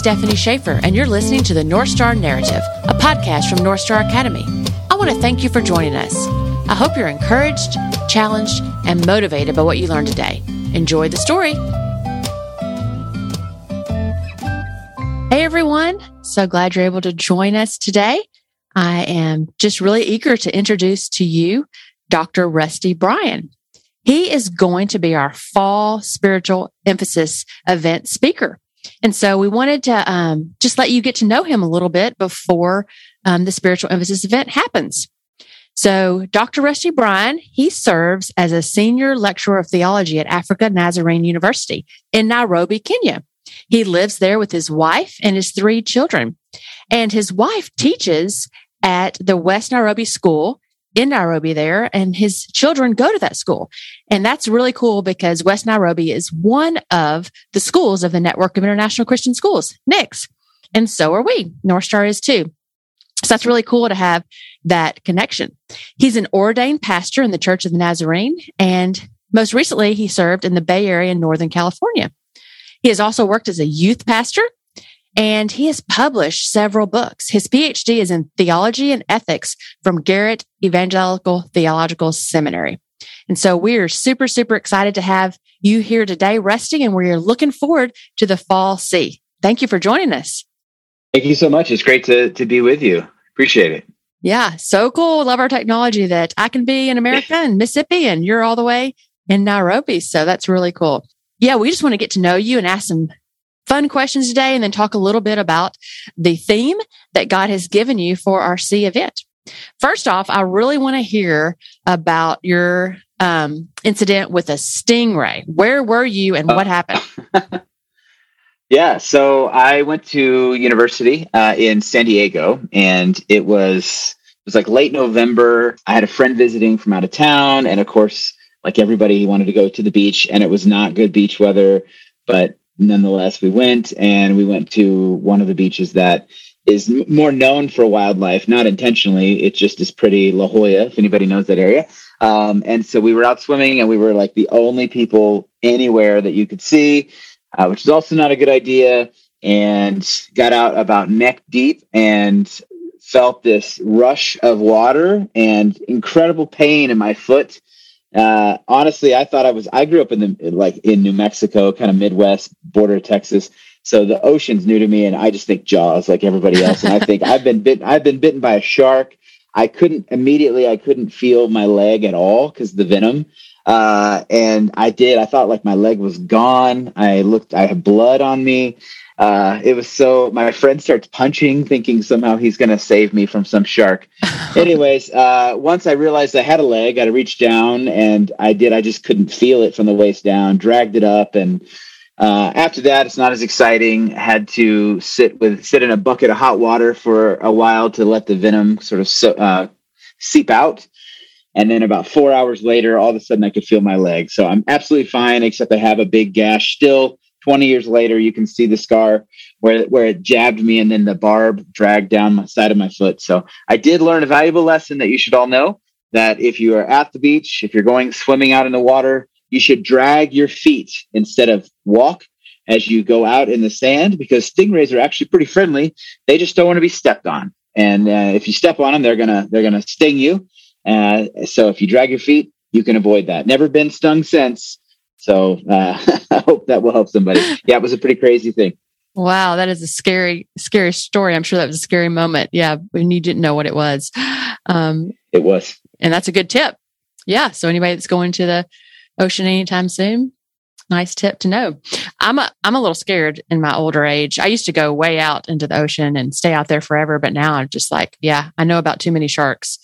Stephanie Schaefer, and you're listening to the North Star Narrative, a podcast from North Star Academy. I want to thank you for joining us. I hope you're encouraged, challenged, and motivated by what you learned today. Enjoy the story. Hey, everyone. So glad you're able to join us today. I am just really eager to introduce to you Dr. Rusty Brian. He is going to be our fall spiritual emphasis event speaker. And so we wanted to um, just let you get to know him a little bit before um, the spiritual emphasis event happens. So Dr. Rusty Brian, he serves as a senior lecturer of theology at Africa Nazarene University in Nairobi, Kenya. He lives there with his wife and his three children. And his wife teaches at the West Nairobi School in Nairobi there, and his children go to that school. And that's really cool because West Nairobi is one of the schools of the Network of International Christian Schools, NICS. And so are we. North Star is too. So that's really cool to have that connection. He's an ordained pastor in the Church of the Nazarene, and most recently, he served in the Bay Area in Northern California. He has also worked as a youth pastor and he has published several books. His PhD is in theology and ethics from Garrett Evangelical Theological Seminary. And so we are super, super excited to have you here today, resting, and we're looking forward to the fall C. Thank you for joining us. Thank you so much. It's great to, to be with you. Appreciate it. Yeah, so cool. Love our technology that I can be in America and Mississippi and you're all the way in Nairobi. So that's really cool. Yeah, we just want to get to know you and ask some fun questions today and then talk a little bit about the theme that God has given you for our C event. First off, I really want to hear about your um, incident with a stingray. Where were you and what happened? yeah, so I went to university uh, in San Diego, and it was it was like late November. I had a friend visiting from out of town, and of course, like everybody, he wanted to go to the beach, and it was not good beach weather. But nonetheless, we went and we went to one of the beaches that is more known for wildlife, not intentionally. It just is pretty La Jolla, if anybody knows that area. Um, and so we were out swimming and we were like the only people anywhere that you could see, uh, which is also not a good idea. And got out about neck deep and felt this rush of water and incredible pain in my foot uh, honestly, I thought I was. I grew up in the like in New Mexico, kind of Midwest border of Texas. So the ocean's new to me, and I just think Jaws like everybody else. And I think I've been bitten. I've been bitten by a shark. I couldn't immediately. I couldn't feel my leg at all because the venom. Uh, and I did. I thought like my leg was gone. I looked. I had blood on me. Uh, it was so my friend starts punching, thinking somehow he's going to save me from some shark. Anyways, uh, once I realized I had a leg, I reached down and I did. I just couldn't feel it from the waist down. Dragged it up, and uh, after that, it's not as exciting. Had to sit with sit in a bucket of hot water for a while to let the venom sort of so, uh, seep out. And then about four hours later, all of a sudden I could feel my leg. So I'm absolutely fine, except I have a big gash still 20 years later, you can see the scar where, where it jabbed me and then the barb dragged down my side of my foot. So I did learn a valuable lesson that you should all know that if you are at the beach, if you're going swimming out in the water, you should drag your feet instead of walk as you go out in the sand because stingrays are actually pretty friendly. They just don't want to be stepped on. And uh, if you step on them, they're gonna they're gonna sting you. Uh, so if you drag your feet, you can avoid that. Never been stung since, so uh, I hope that will help somebody. Yeah, it was a pretty crazy thing. Wow, that is a scary, scary story. I'm sure that was a scary moment. Yeah, when you didn't know what it was. Um, it was, and that's a good tip. Yeah. So anybody that's going to the ocean anytime soon, nice tip to know. I'm a I'm a little scared in my older age. I used to go way out into the ocean and stay out there forever, but now I'm just like, yeah, I know about too many sharks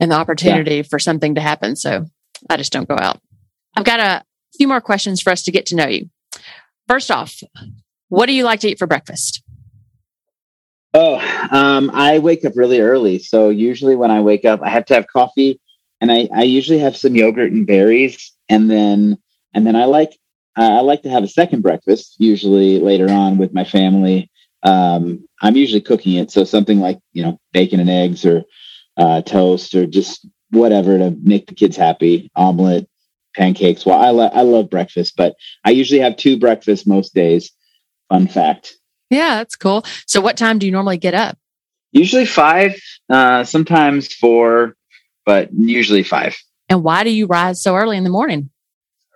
and the opportunity yeah. for something to happen. So I just don't go out. I've got a few more questions for us to get to know you. First off, what do you like to eat for breakfast? Oh, um, I wake up really early. So usually when I wake up, I have to have coffee and I, I usually have some yogurt and berries. And then, and then I like, I like to have a second breakfast, usually later on with my family. Um, I'm usually cooking it. So something like, you know, bacon and eggs or uh, toast or just whatever to make the kids happy, omelet, pancakes. Well, I, lo- I love breakfast, but I usually have two breakfasts most days. Fun fact. Yeah, that's cool. So, what time do you normally get up? Usually five, uh, sometimes four, but usually five. And why do you rise so early in the morning?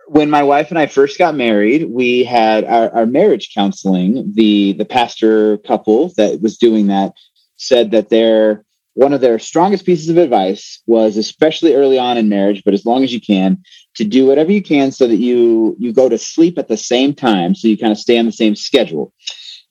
When my wife and I first got married, we had our, our marriage counseling. The the pastor couple that was doing that said that their one of their strongest pieces of advice was especially early on in marriage, but as long as you can, to do whatever you can so that you you go to sleep at the same time so you kind of stay on the same schedule.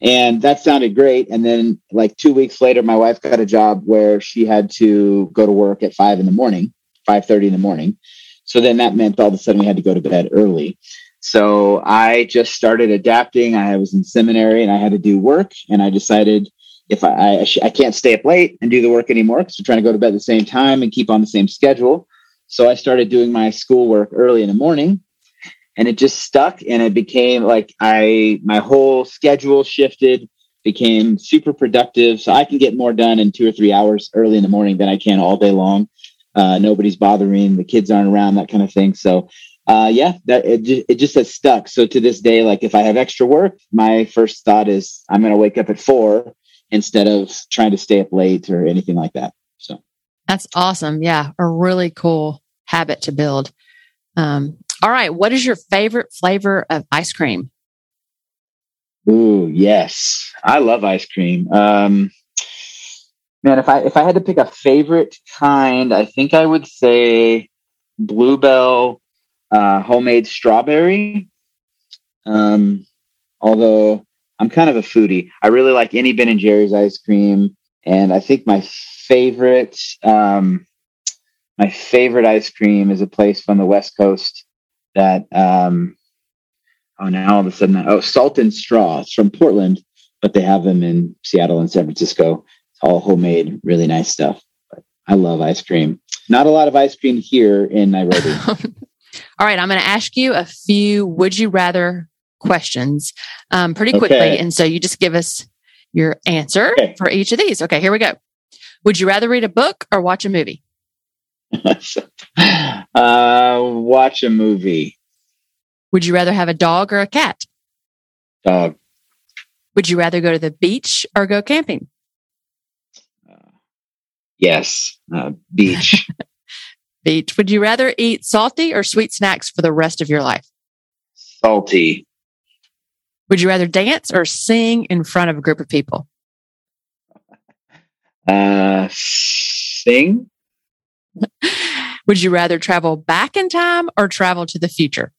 And that sounded great and then like two weeks later my wife got a job where she had to go to work at five in the morning 5.30 in the morning. So then that meant all of a sudden we had to go to bed early. So i just started adapting. I was in seminary and i had to do work and i decided if i i, I can't stay up late and do the work anymore because we're trying to go to bed at the same time and keep on the same schedule so i started doing my schoolwork early in the morning and it just stuck and it became like i my whole schedule shifted became super productive so i can get more done in two or three hours early in the morning than i can all day long. Uh, nobody's bothering the kids aren't around that kind of thing so uh, yeah that it, just, it just has stuck. So to this day like if i have extra work my first thought is i'm going to wake up at four instead of trying to stay up late or anything like that so that's awesome yeah a really cool habit to build um, all right. What is your favorite flavor of ice cream? Ooh, yes. I love ice cream. Um, man, if I if I had to pick a favorite kind, I think I would say bluebell uh, homemade strawberry. Um, although I'm kind of a foodie, I really like any Ben and Jerry's ice cream, and I think my favorite um, my favorite ice cream is a place from the West Coast that um, oh now all of a sudden oh salt and straw. It's from portland but they have them in seattle and san francisco. It's all homemade really nice stuff. But i love ice cream. Not a lot of ice cream here in nairobi. All right i'm going to ask you a few would you rather questions. Um, pretty quickly okay. and so you just give us your answer okay. for each of these okay here we go would you rather read a book or watch a movie uh, watch a movie. Would you rather have a dog or a cat? Dog. Would you rather go to the beach or go camping? Uh, yes, uh, beach. beach. Would you rather eat salty or sweet snacks for the rest of your life? Salty. Would you rather dance or sing in front of a group of people? Uh, sing. Would you rather travel back in time or travel to the future?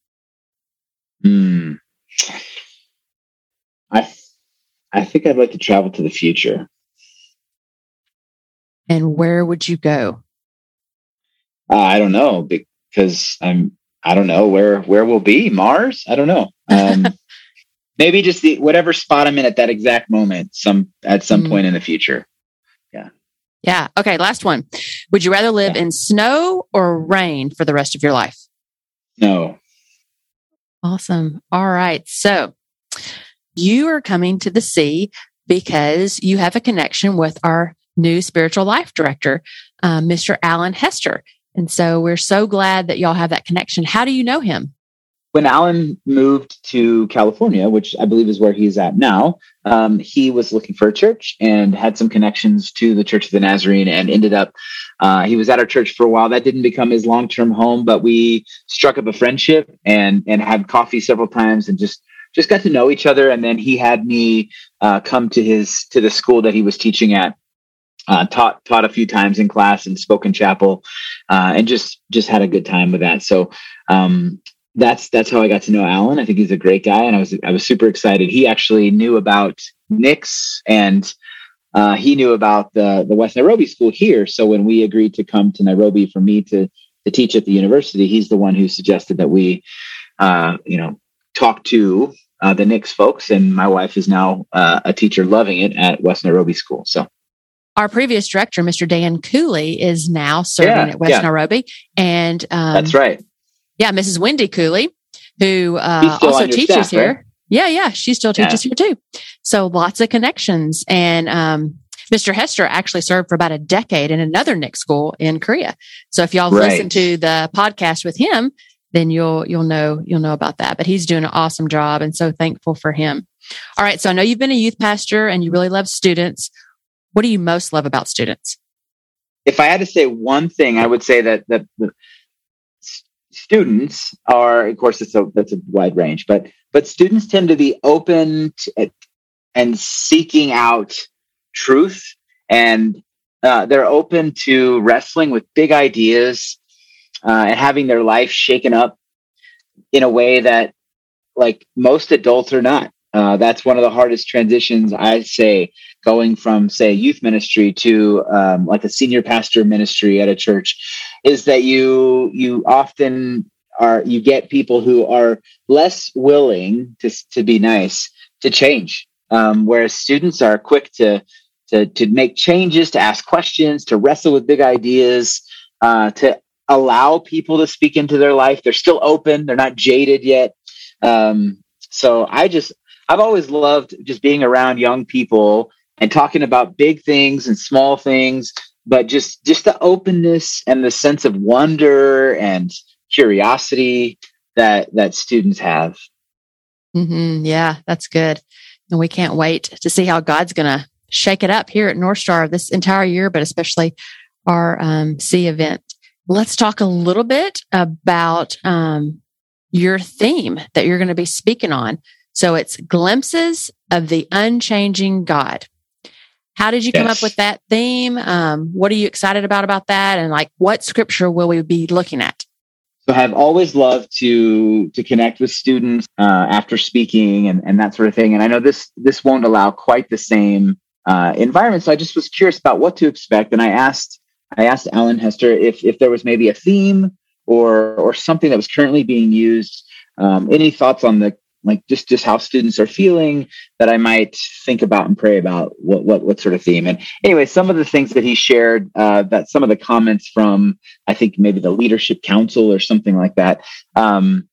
Hmm. I I think I'd like to travel to the future. And where would you go? Uh, I don't know because I'm I don't know where where we'll be Mars. I don't know. Um, maybe just the whatever spot I'm in at that exact moment. Some at some mm. point in the future. Yeah. Yeah. Okay. Last one. Would you rather live yeah. in snow or rain for the rest of your life? No. Awesome. All right. So you are coming to the sea because you have a connection with our new spiritual life director, uh, Mr. Alan Hester. And so we're so glad that y'all have that connection. How do you know him? When Alan moved to California, which I believe is where he's at now, um, he was looking for a church and had some connections to the Church of the Nazarene and ended up, uh, he was at our church for a while. That didn't become his long term home, but we struck up a friendship and, and had coffee several times and just, just got to know each other. And then he had me uh, come to his, to the school that he was teaching at. Uh, taught taught a few times in class and spoke in chapel, uh, and just just had a good time with that. So um, that's that's how I got to know Alan. I think he's a great guy, and I was I was super excited. He actually knew about NICS, and uh, he knew about the the West Nairobi school here. So when we agreed to come to Nairobi for me to to teach at the university, he's the one who suggested that we, uh, you know, talk to uh, the NICS folks. And my wife is now uh, a teacher, loving it at West Nairobi School. So our previous director, Mr. Dan Cooley, is now serving yeah, at West yeah. Nairobi, and um, that's right yeah, Mrs. Wendy Cooley, who uh, also teaches staff, here. Right? Yeah, yeah, she still teaches yeah. here too. So lots of connections. And um, Mr. Hester actually served for about a decade in another NICS school in Korea. So if y'all right. listen to the podcast with him, then you'll you'll know you'll know about that. But he's doing an awesome job, and so thankful for him. All right. So I know you've been a youth pastor and you really love students. What do you most love about students? If I had to say one thing, I would say that that the students are, of course, it's a that's a wide range, but but students tend to be open and seeking out truth, and uh, they're open to wrestling with big ideas uh, and having their life shaken up in a way that like most adults are not. Uh, that's one of the hardest transitions I say going from say youth ministry to um, like a senior pastor ministry at a church is that you you often are you get people who are less willing to to be nice to change. Um, whereas students are quick to to to make changes to ask questions to wrestle with big ideas uh, to allow people to speak into their life. They're still open. They're not jaded yet. Um, so I just, I've always loved just being around young people and talking about big things and small things, but just, just the openness and the sense of wonder and curiosity that, that students have. Mm-hmm. Yeah, that's good. And we can't wait to see how God's going to shake it up here at North Star this entire year, but especially our um, C event. Let's talk a little bit about um, your theme that you're going to be speaking on. So it's glimpses of the unchanging God. How did you come up with that theme? Um, what are you excited about about that? And like, what scripture will we be looking at? So I've always loved to to connect with students uh, after speaking and, and that sort of thing. And I know this this won't allow quite the same uh, environment. So I just was curious about what to expect. And I asked I asked Alan Hester if if there was maybe a theme or or something that was currently being used. Um, any thoughts on the like just just how students are feeling that I might think about and pray about what what what sort of theme. And anyway, some of the things that he shared, uh, that some of the comments from I think maybe the leadership council or something like that, um,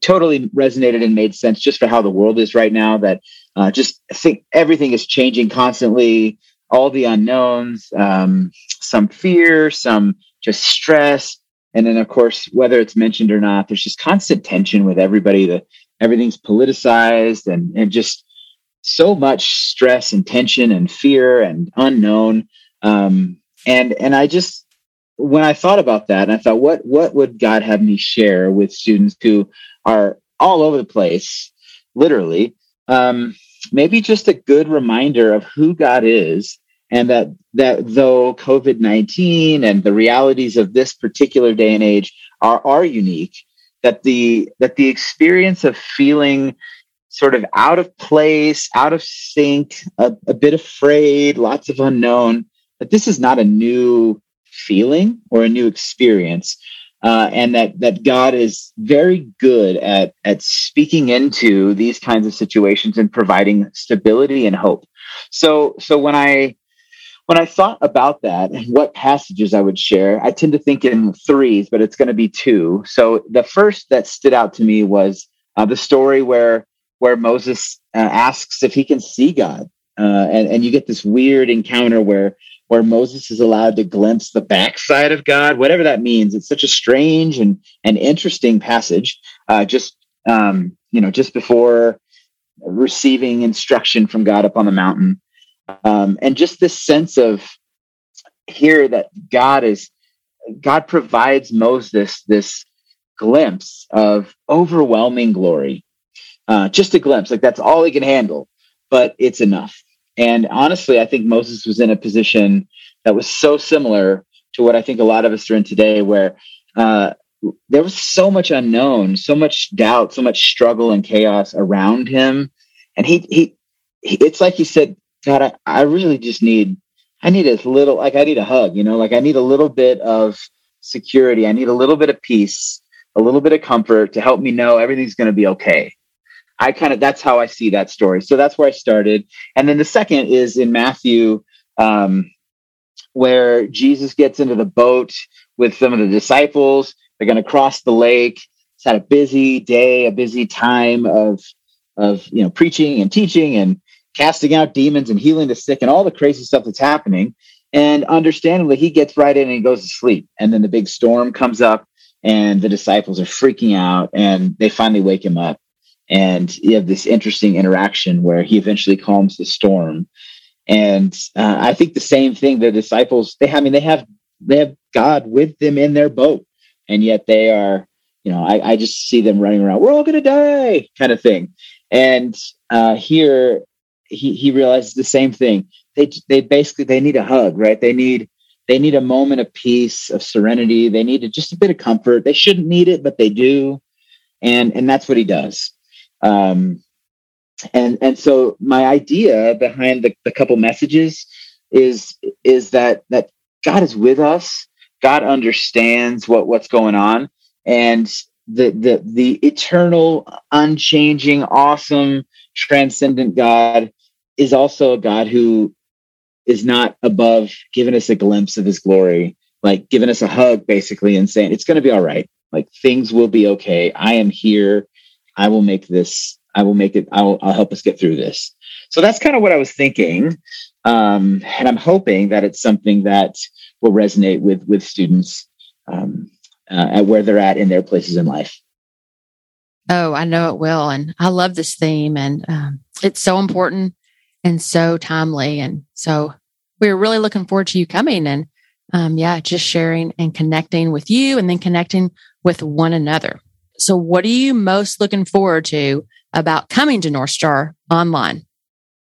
totally resonated and made sense just for how the world is right now. That uh, just I think everything is changing constantly. All the unknowns, um, some fear, some just stress, and then of course whether it's mentioned or not there's just constant tension with everybody that everything's politicized and and just so much stress and tension and fear and unknown. Um, and and i just when i thought about that i thought what what would god have me share with students who are all over the place literally? Um, maybe just a good reminder of who god is and that that though COVID nineteen and the realities of this particular day and age are are unique, that the that the experience of feeling sort of out of place, out of sync, a, a bit afraid, lots of unknown, that this is not a new feeling or a new experience. Uh, and that that God is very good at at speaking into these kinds of situations and providing stability and hope. So so when I when I thought about that, and what passages I would share, I tend to think in threes, but it's going to be two. So the first that stood out to me was uh, the story where where Moses uh, asks if he can see God, uh, and and you get this weird encounter where where Moses is allowed to glimpse the backside of God, whatever that means. It's such a strange and and interesting passage. Uh, just um, you know, just before receiving instruction from God up on the mountain um, and just this sense of here that God is God provides Moses this glimpse of overwhelming glory. Uh, just a glimpse, like that's all he can handle, but it's enough. And honestly, I think Moses was in a position that was so similar to what I think a lot of us are in today, where uh, there was so much unknown, so much doubt, so much struggle and chaos around him, and he he, he it's like he said, God, I, I really just need, I need a little, like I need a hug, you know, like I need a little bit of security. I need a little bit of peace, a little bit of comfort to help me know everything's going to be okay. I kind of, that's how I see that story. So that's where I started. And then the second is in Matthew, um, where Jesus gets into the boat with some of the disciples. They're going to cross the lake. It's had a busy day, a busy time of, of, you know, preaching and teaching and casting out demons and healing the sick and all the crazy stuff that's happening. And understandably, he gets right in and he goes to sleep. And then the big storm comes up, and the disciples are freaking out, and they finally wake him up. and you have this interesting interaction where he eventually calms the storm. And uh, I think the same thing. The disciples, they, I mean, they have they have God with them in their boat, and yet they are, you know, I, I just see them running around. We're all going to die, kind of thing. And uh, here, he he realizes the same thing. They they basically they need a hug, right? They need they need a moment of peace, of serenity. They need just a bit of comfort. They shouldn't need it, but they do, and and that's what he does. Um, and and so my idea behind the, the couple messages is is that that God is with us. God understands what what's going on, and the the the eternal, unchanging, awesome, transcendent God is also a God who is not above giving us a glimpse of his glory, like giving us a hug, basically, and saying, it's going to be all right. Like things will be okay. I am here. I will make this, I will make it, I'll, I'll help us get through this. So that's kind of what I was thinking. Um, and I'm hoping that it's something that will resonate with, with students um, uh, at where they're at in their places in life. Oh, I know it will. And I love this theme. And um, it's so important and so timely. And so we're really looking forward to you coming and, um, yeah, just sharing and connecting with you and then connecting with one another. So what are you most looking forward to about coming to North Star online?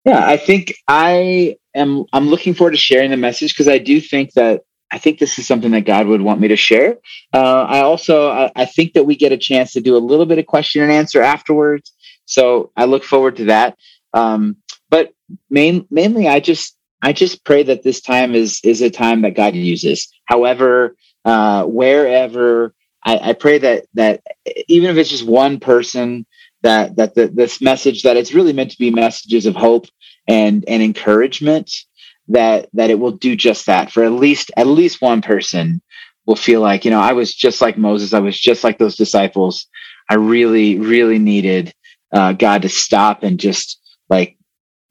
Yeah, I think I am, I'm looking forward to sharing the message because I do think that I think this is something that God would want me to share. Uh, I also I, I, think that we get a chance to do a little bit of question and answer afterwards. So I look forward to that. Um, but main, mainly, I just I just pray that this time is is a time that God uses. However, uh, wherever I, I pray that that even if it's just one person, that that the, this message that it's really meant to be messages of hope and and encouragement that that it will do just that for at least at least one person will feel like you know I was just like Moses I was just like those disciples I really really needed uh, God to stop and just like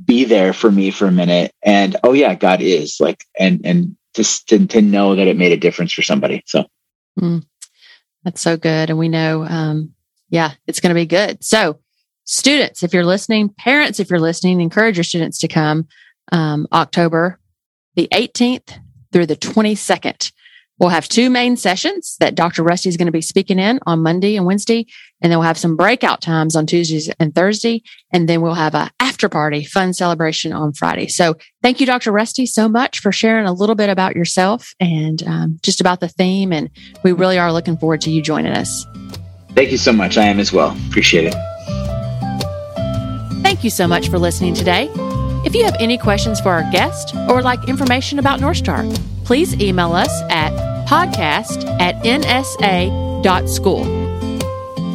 be there for me for a minute. And oh yeah god is like and and just to, to know that it made a difference for somebody so. Mm, that's so good. And we know um yeah it's going to be good. So students if you're listening parents if you're listening encourage your students to come um, october the 18th through the 22nd We'll have two main sessions that Dr. Rusty is going to be speaking in on Monday and Wednesday. And then we'll have some breakout times on Tuesdays and Thursday. And then we'll have a after party fun celebration on Friday. So thank you, Dr. Rusty, so much for sharing a little bit about yourself and um, just about the theme. And we really are looking forward to you joining us. Thank you so much. I am as well. Appreciate it. Thank you so much for listening today. If you have any questions for our guest or would like information about North Star, please email us at podcast at nsa.school.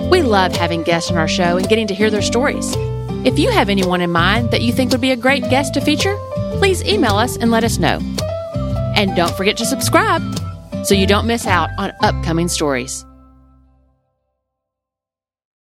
We love having guests on our show and getting to hear their stories. If you have anyone in mind that you think would be a great guest to feature, please email us and let us know. And don't forget to subscribe so you don't miss out on upcoming stories.